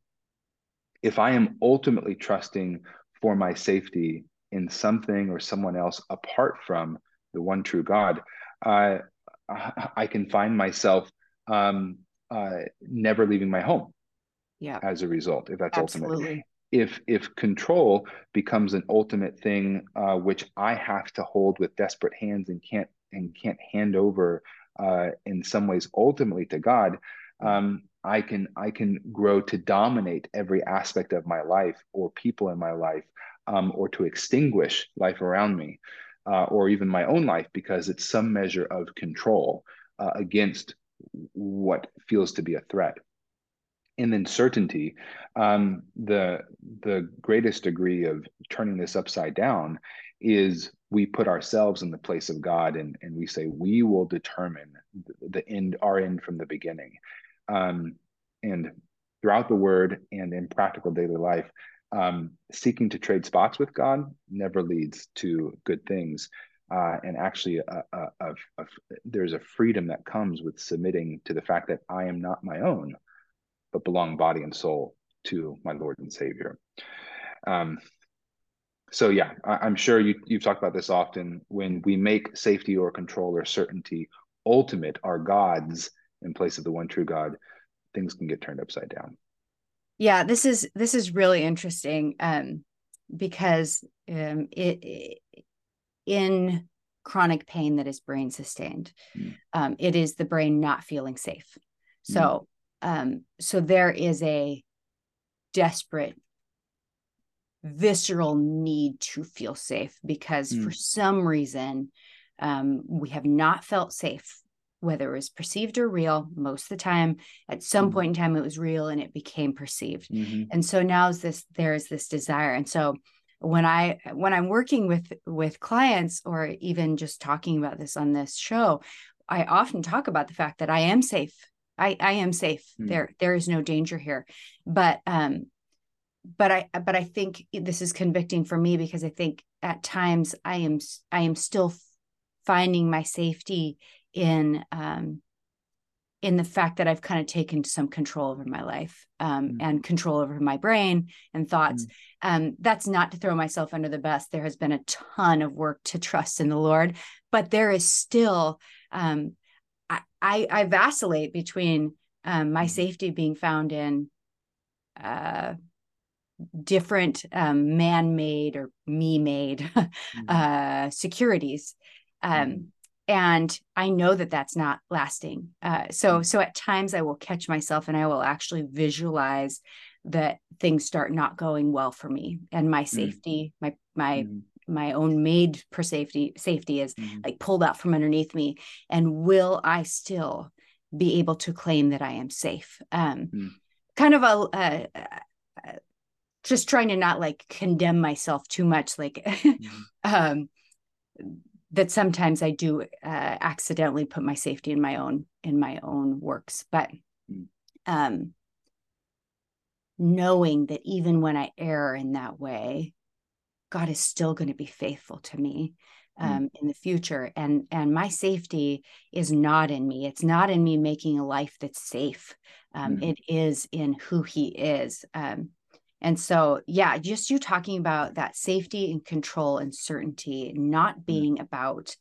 If i am ultimately trusting for my safety in something or someone else apart from the one true god uh, i can find myself um, uh, never leaving my home yeah. as a result if that's Absolutely. ultimate if if control becomes an ultimate thing uh, which i have to hold with desperate hands and can't and can't hand over uh, in some ways ultimately to God, um, I can I can grow to dominate every aspect of my life or people in my life, um, or to extinguish life around me, uh, or even my own life because it's some measure of control uh, against what feels to be a threat. And then certainty. Um, the the greatest degree of turning this upside down is we put ourselves in the place of God and, and we say we will determine the end our end from the beginning. Um, and throughout the word and in practical daily life, um, seeking to trade spots with God never leads to good things. Uh, and actually, a, a, a, there's a freedom that comes with submitting to the fact that I am not my own, but belong body and soul to my Lord and Savior. Um, so yeah, I, am sure you, you've talked about this often. When we make safety or control or certainty ultimate, our gods in place of the one true God, things can get turned upside down. Yeah, this is this is really interesting um, because um, it, it, in chronic pain that is brain sustained, mm. um, it is the brain not feeling safe. So mm. Um, so there is a desperate visceral need to feel safe because mm. for some reason um, we have not felt safe whether it was perceived or real most of the time at some mm-hmm. point in time it was real and it became perceived mm-hmm. and so now is this there is this desire and so when i when i'm working with with clients or even just talking about this on this show i often talk about the fact that i am safe i i am safe mm-hmm. there there is no danger here but um but i but i think this is convicting for me because i think at times i am i am still finding my safety in um, in the fact that I've kind of taken some control over my life um, mm-hmm. and control over my brain and thoughts. Mm-hmm. Um, that's not to throw myself under the bus. There has been a ton of work to trust in the Lord, but there is still um, I, I, vacillate between um, my mm-hmm. safety being found in uh, different um, man-made or me-made mm-hmm. uh, securities. Um, mm-hmm and i know that that's not lasting uh, so mm. so at times i will catch myself and i will actually visualize that things start not going well for me and my mm. safety mm. my my. My own made per safety safety is mm. like pulled out from underneath me and will i still be able to claim that i am safe um mm. kind of a, a, a, just trying to not like condemn myself too much like um that sometimes I do uh, accidentally put my safety in my own in my own works, but mm. um, knowing that even when I err in that way, God is still going to be faithful to me mm. um, mm. in the future, and and my safety is not in me. It's not in me making a life that's safe. Um, mm. It is in who He is. Um, and so, yeah, just you talking about that safety and control and certainty, not mm. being mm-hmm. about,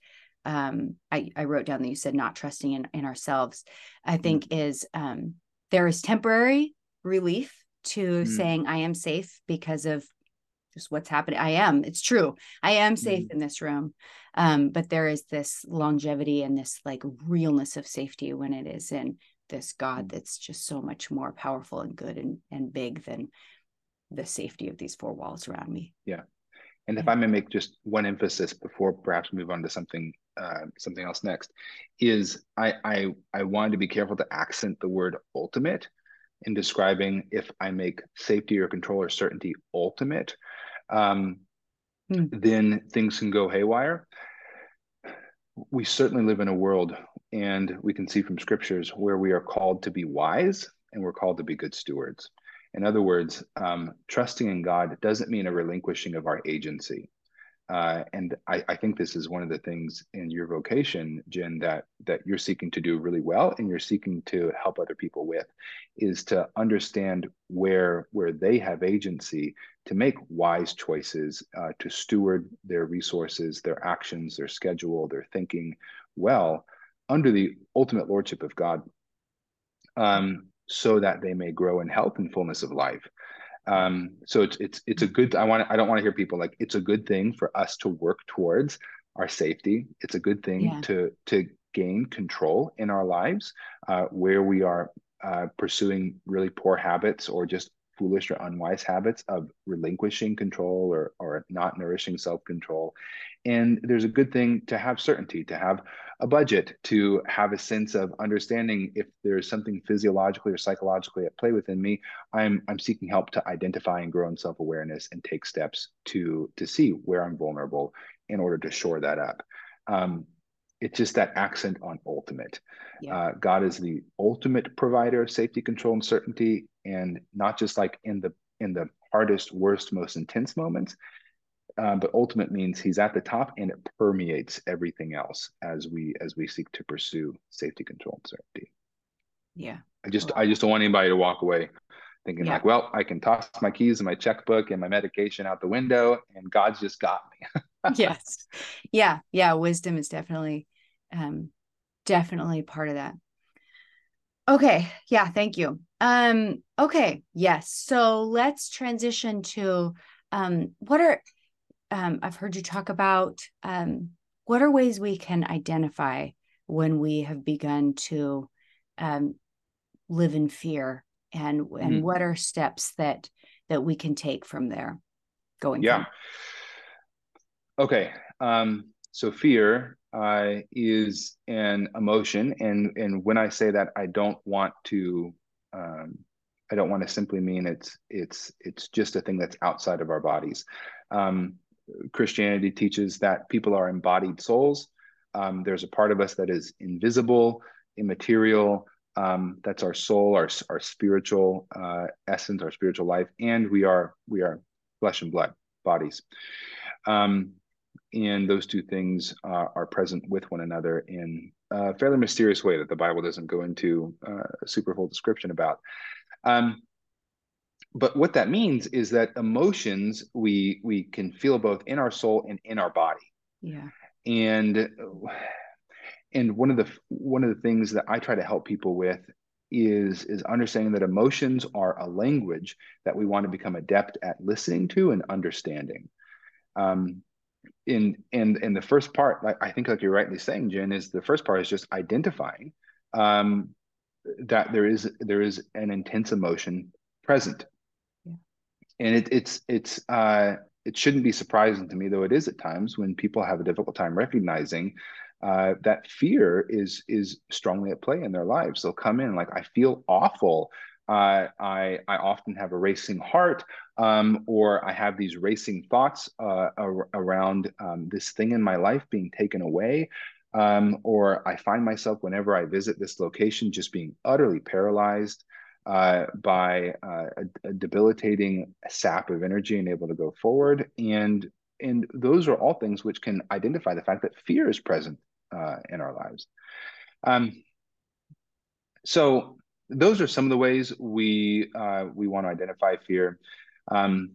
um, I, I wrote down that you said not trusting in, in ourselves, I mm. think is um, there is temporary relief to mm. saying I am safe because of just what's happening. I am, it's true. I am safe in this room. Um, but there is this longevity and this like realness of safety when it is in this God that's just so much more powerful and good and, and big than the safety of these four walls around me. Yeah. And if I may make just one emphasis before perhaps move on to something uh, something else next, is I, I I wanted to be careful to accent the word ultimate in describing if I make safety or control or certainty ultimate, um, hmm. then things can go haywire. We certainly live in a world, and we can see from scriptures where we are called to be wise and we're called to be good stewards. In other words, um, trusting in God doesn't mean a relinquishing of our agency. Uh, and I, I, think this is one of the things in your vocation, Jen, that that you're seeking to do really well, and you're seeking to help other people with, is to understand where where they have agency to make wise choices, uh, to steward their resources, their actions, their schedule, their thinking well under the ultimate lordship of God. Um, so that they may grow in health and fullness of life. Um, so it's it's it's a good. I want. I don't want to hear people like it's a good thing for us to work towards our safety. It's a good thing yeah. to to gain control in our lives uh, where we are uh, pursuing really poor habits or just foolish or unwise habits of relinquishing control or, or not nourishing self control. And there's a good thing to have certainty, to have a budget, to have a sense of understanding if there's something physiologically or psychologically at play within me. I'm, I'm seeking help to identify and grow in self awareness and take steps to, to see where I'm vulnerable in order to shore that up. Um, it's just that accent on ultimate. Yeah. Uh, God is the ultimate provider of safety, control, and certainty, and not just like in the in the hardest, worst, most intense moments. Uh, but ultimate means He's at the top, and it permeates everything else as we as we seek to pursue safety, control, and certainty. Yeah. I just I just don't want anybody to walk away thinking yeah. like, well, I can toss my keys and my checkbook and my medication out the window, and God's just got me. yes. Yeah. Yeah. Wisdom is definitely um, definitely part of that. Okay. Yeah. Thank you. Um, okay. Yes. So let's transition to um, what are, um, I've heard you talk about um, what are ways we can identify when we have begun to um, live in fear and and mm-hmm. what are steps that that we can take from there going yeah okay um so fear uh, is an emotion, and and when I say that, I don't want to, um, I don't want to simply mean it's it's it's just a thing that's outside of our bodies. Um, Christianity teaches that people are embodied souls. Um, there's a part of us that is invisible, immaterial. Um, that's our soul, our our spiritual uh, essence, our spiritual life, and we are we are flesh and blood bodies. Um, and those two things uh, are present with one another in a fairly mysterious way that the Bible doesn't go into uh, a super full description about. Um, but what that means is that emotions we we can feel both in our soul and in our body. Yeah. And and one of the one of the things that I try to help people with is is understanding that emotions are a language that we want to become adept at listening to and understanding. Um, in in in the first part, like I think, like you're rightly saying, Jen, is the first part is just identifying um, that there is there is an intense emotion present, yeah. and it, it's it's uh, it shouldn't be surprising to me, though it is at times when people have a difficult time recognizing uh, that fear is is strongly at play in their lives. They'll come in like I feel awful I, I often have a racing heart, um, or I have these racing thoughts uh, ar- around um, this thing in my life being taken away. Um, or I find myself whenever I visit this location just being utterly paralyzed uh, by uh, a, a, debilitating sap of energy and able to go forward. And and those are all things which can identify the fact that fear is present uh, in our lives. Um, so those are some of the ways we uh, we want to identify fear. Um,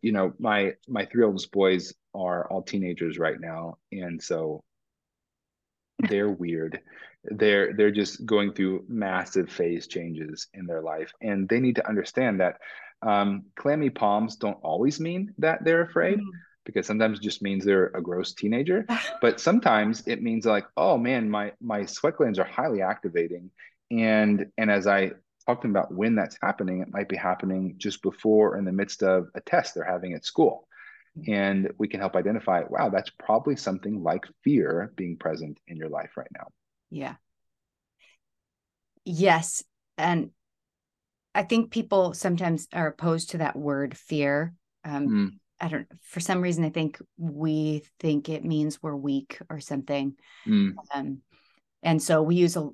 you know, my my three oldest boys are all teenagers right now, and so they're weird. They're they're just going through massive phase changes in their life, and they need to understand that um, clammy palms don't always mean that they're afraid. Mm. Because sometimes it just means they're a gross teenager, but sometimes it means like, oh man, my my sweat glands are highly activating, and and as i talked about when that's happening it might be happening just before in the midst of a test they're having at school. And we can help identify wow that's probably something like fear being present in your life right now. Yeah. Yes. And i think people sometimes are opposed to that word fear. Um, mm. i don't for some reason i think we think it means we're weak or something. Mm. um, and so we use a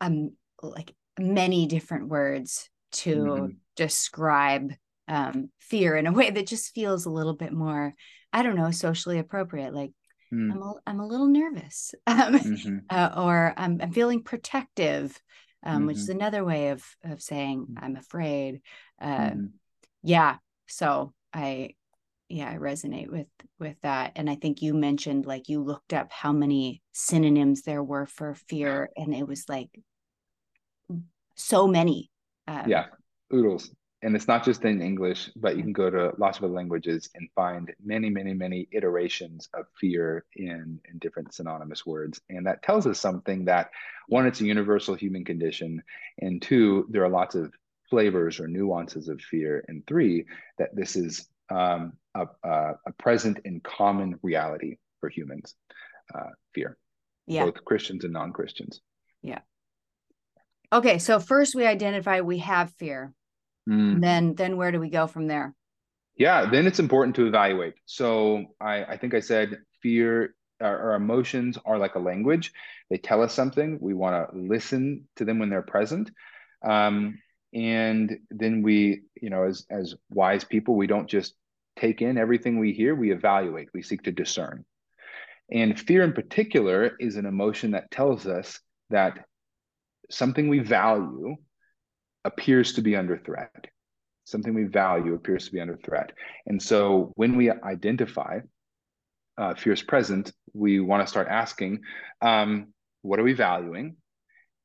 um like many different words to mm-hmm. describe um, fear in a way that just feels a little bit more i don't know socially appropriate like mm. I'm, a, I'm a little nervous um, mm-hmm. uh, or I'm, I'm feeling protective um, mm-hmm. which is mm-hmm. another way of of saying mm. i'm afraid uh, yeah so i yeah i resonate with with that and i think you mentioned like you looked up how many synonyms there were for fear and it was like so many um, yeah oodles and it's not just in english but you can go to lots of other languages and find many many many iterations of fear in in different synonymous words and that tells us something that one it's a universal human condition and two there are lots of flavors or nuances of fear. And three, that this is um, a, a, a, present and common reality for humans, uh, fear, yeah. both Christians and non Christians. Yeah. Okay, so first we identify we have fear. Mm. Then, then where do we go from there? Yeah, then it's important to evaluate. So I, I think I said fear our, emotions are like a language. They tell us something. We want to listen to them when they're present. Um, and then we, you know, as as wise people, we don't just take in everything we hear. We evaluate. We seek to discern. And fear, in particular, is an emotion that tells us that something we value appears to be under threat. Something we value appears to be under threat. And so when we identify uh, fear is present, we want to start asking, um, what are we valuing?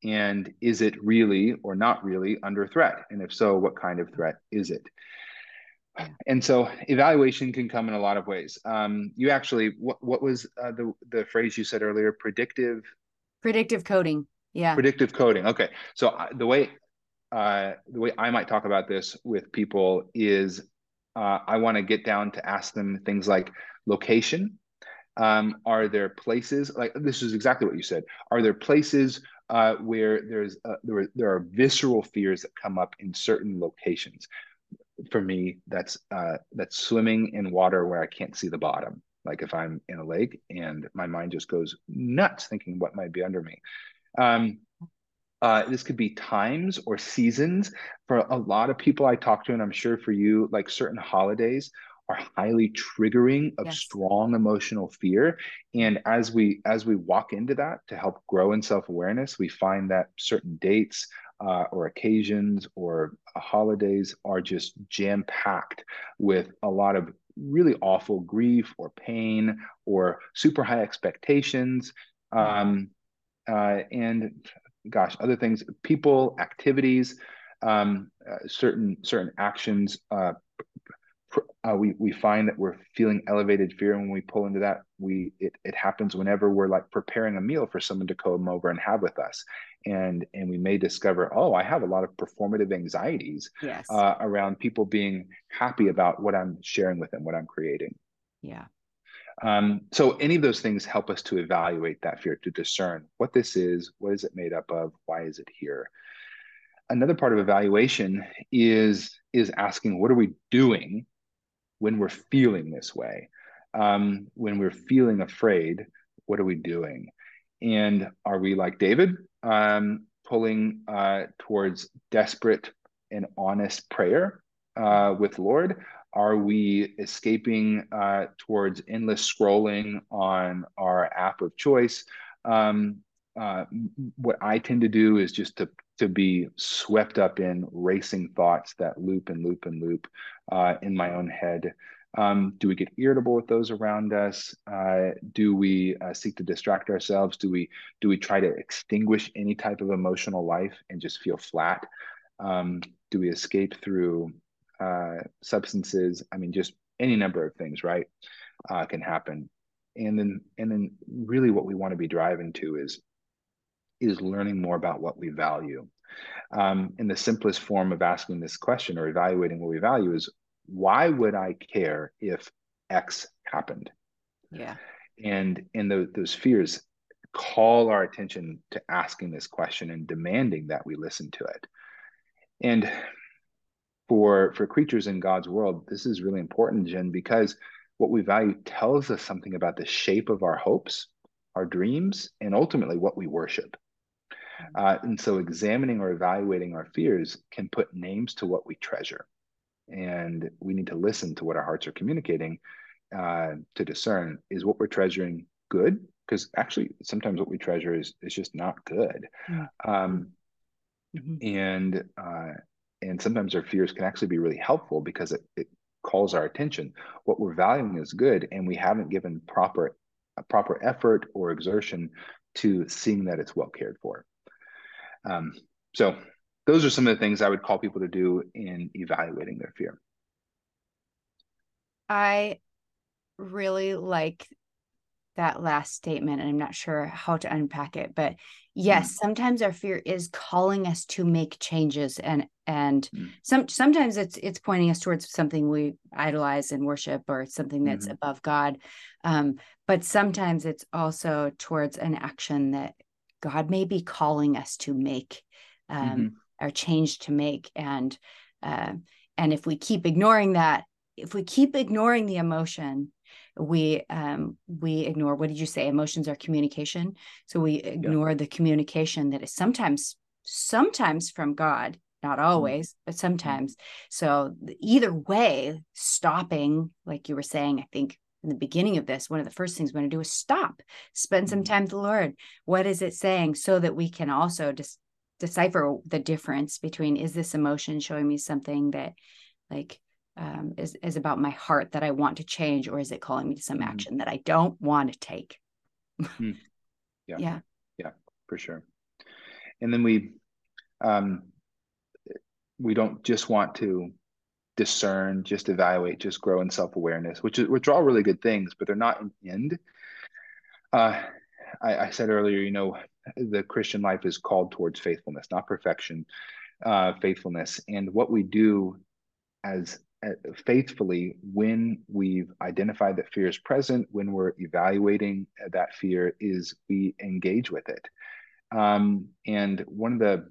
And is it really or not really under threat? And if so, what kind of threat is it? And so evaluation can come in a lot of ways. Um, you actually, what, what was uh, the, the phrase you said earlier? Predictive? Predictive coding. Yeah. Predictive coding. Okay. So uh, the way uh, the way I might talk about this with people is uh, I want to get down to ask them things like location. Um, are there places like this is exactly what you said? Are there places uh, where there's uh, there, there are visceral fears that come up in certain locations? For me, that's uh, that's swimming in water where I can't see the bottom. Like if I'm in a lake and my mind just goes nuts thinking what might be under me. Um, uh, this could be times or seasons for a lot of people I talk to, and I'm sure for you, like certain holidays are highly triggering of yes. strong emotional fear and as we as we walk into that to help grow in self-awareness we find that certain dates uh, or occasions or holidays are just jam packed with a lot of really awful grief or pain or super high expectations. Um, uh, and gosh other things people activities um, uh, certain certain actions uh, we we find that we're feeling elevated fear and when we pull into that we it, it happens whenever we're like preparing a meal for someone to come over and have with us. And and we may discover oh i have a lot of performative anxieties yes. uh, around people being happy about what i'm sharing with them what i'm creating. Yeah. Um, so any of those things help us to evaluate that fear to discern what this is what is it made up of why is it here? Another part of evaluation is is asking what are we doing when we're feeling this way, um, when we're feeling afraid, what are we doing? And are we like David, um, pulling uh, towards desperate and honest prayer uh, with Lord? Are we escaping uh, towards endless scrolling on our app of choice? Um, uh, what I tend to do is just to to be swept up in racing thoughts that loop and loop and loop uh, in my own head. Um, do we get irritable with those around us? Uh, do we uh, seek to distract ourselves? Do we do we try to extinguish any type of emotional life and just feel flat? Um, do we escape through uh, substances? I mean, just any number of things, right? Uh, can happen. And then and then really, what we want to be driving to is is learning more about what we value. Um, and the simplest form of asking this question or evaluating what we value is why would I care if X happened? Yeah. And and the, those fears call our attention to asking this question and demanding that we listen to it. And for for creatures in God's world, this is really important, Jen, because what we value tells us something about the shape of our hopes, our dreams, and ultimately what we worship. Uh, and so examining or evaluating our fears can put names to what we treasure. And we need to listen to what our hearts are communicating uh, to discern is what we're treasuring good? Because actually, sometimes what we treasure is, is just not good. Mm-hmm. Um, mm-hmm. And uh, and sometimes our fears can actually be really helpful because it, it calls our attention. What we're valuing is good, and we haven't given proper proper effort or exertion to seeing that it's well cared for. Um, so those are some of the things I would call people to do in evaluating their fear. I really like that last statement, and I'm not sure how to unpack it, but yes, mm. sometimes our fear is calling us to make changes and and mm. some sometimes it's it's pointing us towards something we idolize and worship or something that's mm-hmm. above God. Um, but sometimes it's also towards an action that God may be calling us to make um, mm-hmm. or change to make. And uh, and if we keep ignoring that, if we keep ignoring the emotion, we um, we ignore. What did you say? Emotions are communication. So we ignore yeah. the communication that is sometimes sometimes from God, not mm-hmm. always, mm-hmm. but sometimes. So either way, stopping, like you were saying, I think in the beginning of this, one of the first things we're going to do is stop, spend some mm-hmm. time with the Lord. What is it saying? So that we can also just decipher the difference between is this emotion showing me something that like um, is, is about my heart that I want to change, or is it calling me to some mm-hmm. action that I don't want to take? mm. Yeah. Yeah. Yeah, for sure. And then we um we don't just want to discern, just evaluate, just grow in self awareness, which is which are all really good things, but they're not the end. Uh, I, I, said earlier, you know, the Christian life is called towards faithfulness, not perfection, uh, faithfulness, and what we do as uh, faithfully when we've identified that fear is present, when we're evaluating that fear, is we engage with it. Um, and one of the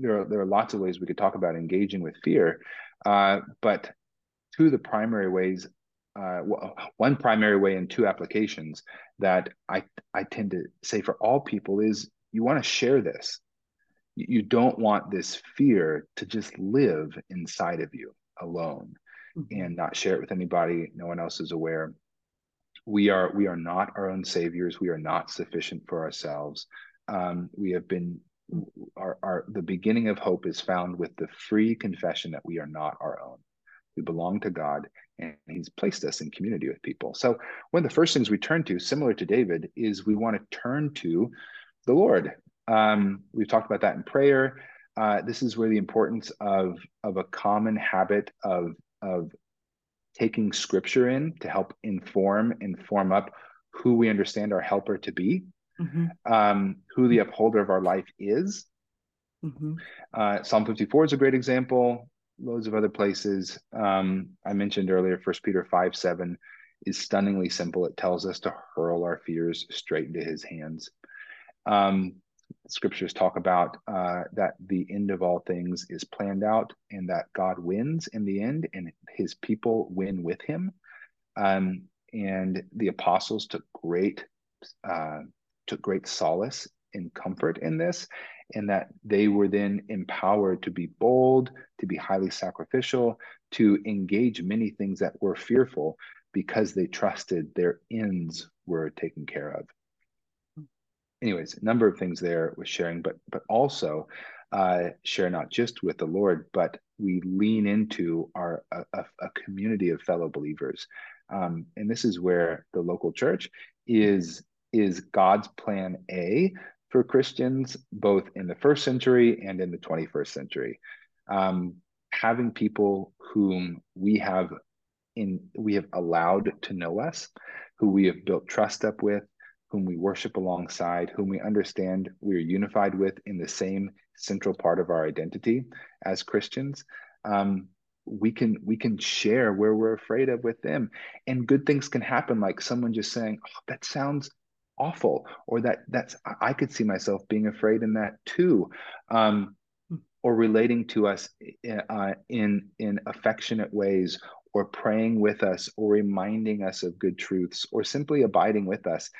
there are, there are lots of ways we could talk about engaging with fear. Uh, but two of the primary ways, uh, one primary way and two applications that I, I tend to say for all people is you want to share this. You don't want this fear to just live inside of you alone mm-hmm. and not share it with anybody. No one else is aware. We are we are not our own saviors. We are not sufficient for ourselves. Um, we have been our, our the beginning of hope is found with the free confession that we are not our own. We belong to god and he's placed us in community with people. So one of the first things we turn to similar to david is we want to turn to the lord. Um, we've talked about that in prayer. Uh, this is where the importance of of a common habit of of taking scripture in to help inform and form up who we understand our helper to be mm-hmm. um, who the upholder of our life is. Mm-hmm. Uh, Psalm 54 is a great example. Loads of other places. Um, I mentioned earlier, First Peter 5 7 is stunningly simple. It tells us to hurl our fears straight into his hands. Um, scriptures talk about uh, that the end of all things is planned out and that God wins in the end and his people win with him. Um, and the apostles took great uh, took great solace and comfort in this, and that they were then empowered to be bold, to be highly sacrificial, to engage many things that were fearful because they trusted their ends were taken care of. Anyways, a number of things there with sharing, but but also uh, share not just with the Lord, but we lean into our a, a community of fellow believers, um, and this is where the local church is is God's plan A for Christians, both in the first century and in the 21st century. Um, having people whom we have in we have allowed to know us, who we have built trust up with, whom we worship alongside, whom we understand we are unified with in the same central part of our identity as Christians. Um, we can we can share where we're afraid of with them and good things can happen like someone just saying oh, that sounds awful or that that's i could see myself being afraid in that too um, hmm. or relating to us uh, in in affectionate ways or praying with us or reminding us of good truths or simply abiding with us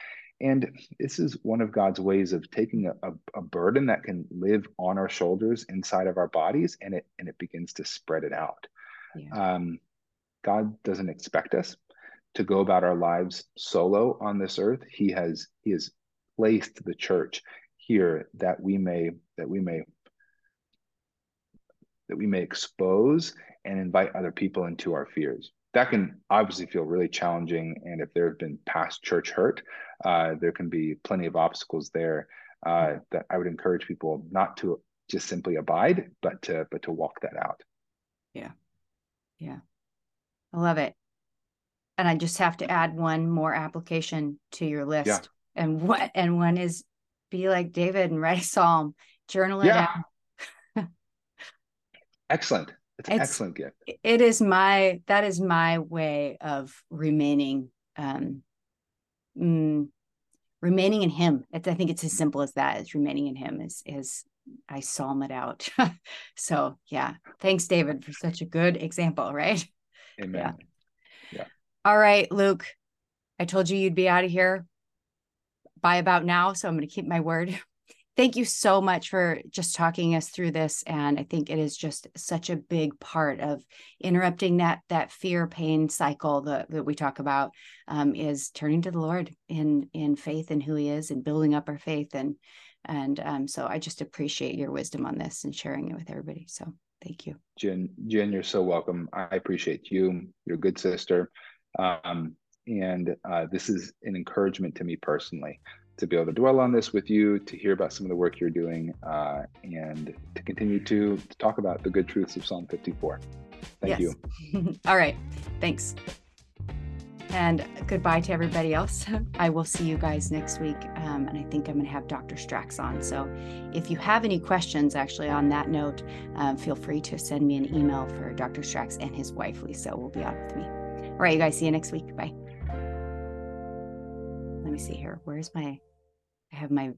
and this is one of god's ways of taking a, a, a burden that can live on our shoulders inside of our bodies and it and it begins to spread it out yeah. um, god doesn't expect us to go about our lives solo on this earth. He has he has placed the church here that we may that we may that we may expose and invite other people into our fears. That can obviously feel really challenging, and if there have been past church hurt, uh, there can be plenty of obstacles there. Uh, that I would encourage people not to just simply abide, but to but to walk that out. Yeah, yeah, I love it and I just have to add one more application to your list. Yeah. And what and one is be like David and write a psalm, journal it yeah. out. excellent. It's, it's excellent gift. It is my that is my way of remaining um mm, remaining in him. It's, I think it's as simple as that. Is remaining in him is is I psalm it out. so yeah. Thanks, David, for such a good example, right? Amen. Yeah. All right, Luke. I told you you'd be out of here by about now. So I'm going to keep my word. Thank you so much for just talking us through this. And I think it is just such a big part of interrupting that that fear pain cycle that, that we talk about um, is turning to the Lord in in faith in who He is and building up our faith. And and um, so I just appreciate your wisdom on this and sharing it with everybody. So thank you. Jen, Jen, you're so welcome. I appreciate you. You're a good sister. Um, and uh, this is an encouragement to me personally to be able to dwell on this with you, to hear about some of the work you're doing, uh, and to continue to, to, talk about the good truths of Psalm 54. Thank yes. you. All right. Thanks. And goodbye to everybody else. I will see you guys next week. Um, and I think I'm going to have Dr. Stracks on. So if you have any questions, actually, on that note, um, feel free to send me an email for Dr. Stracks and his wife, Lisa, will be on with me. All right, you guys, see you next week. Bye. Let me see here. Where's my, I have my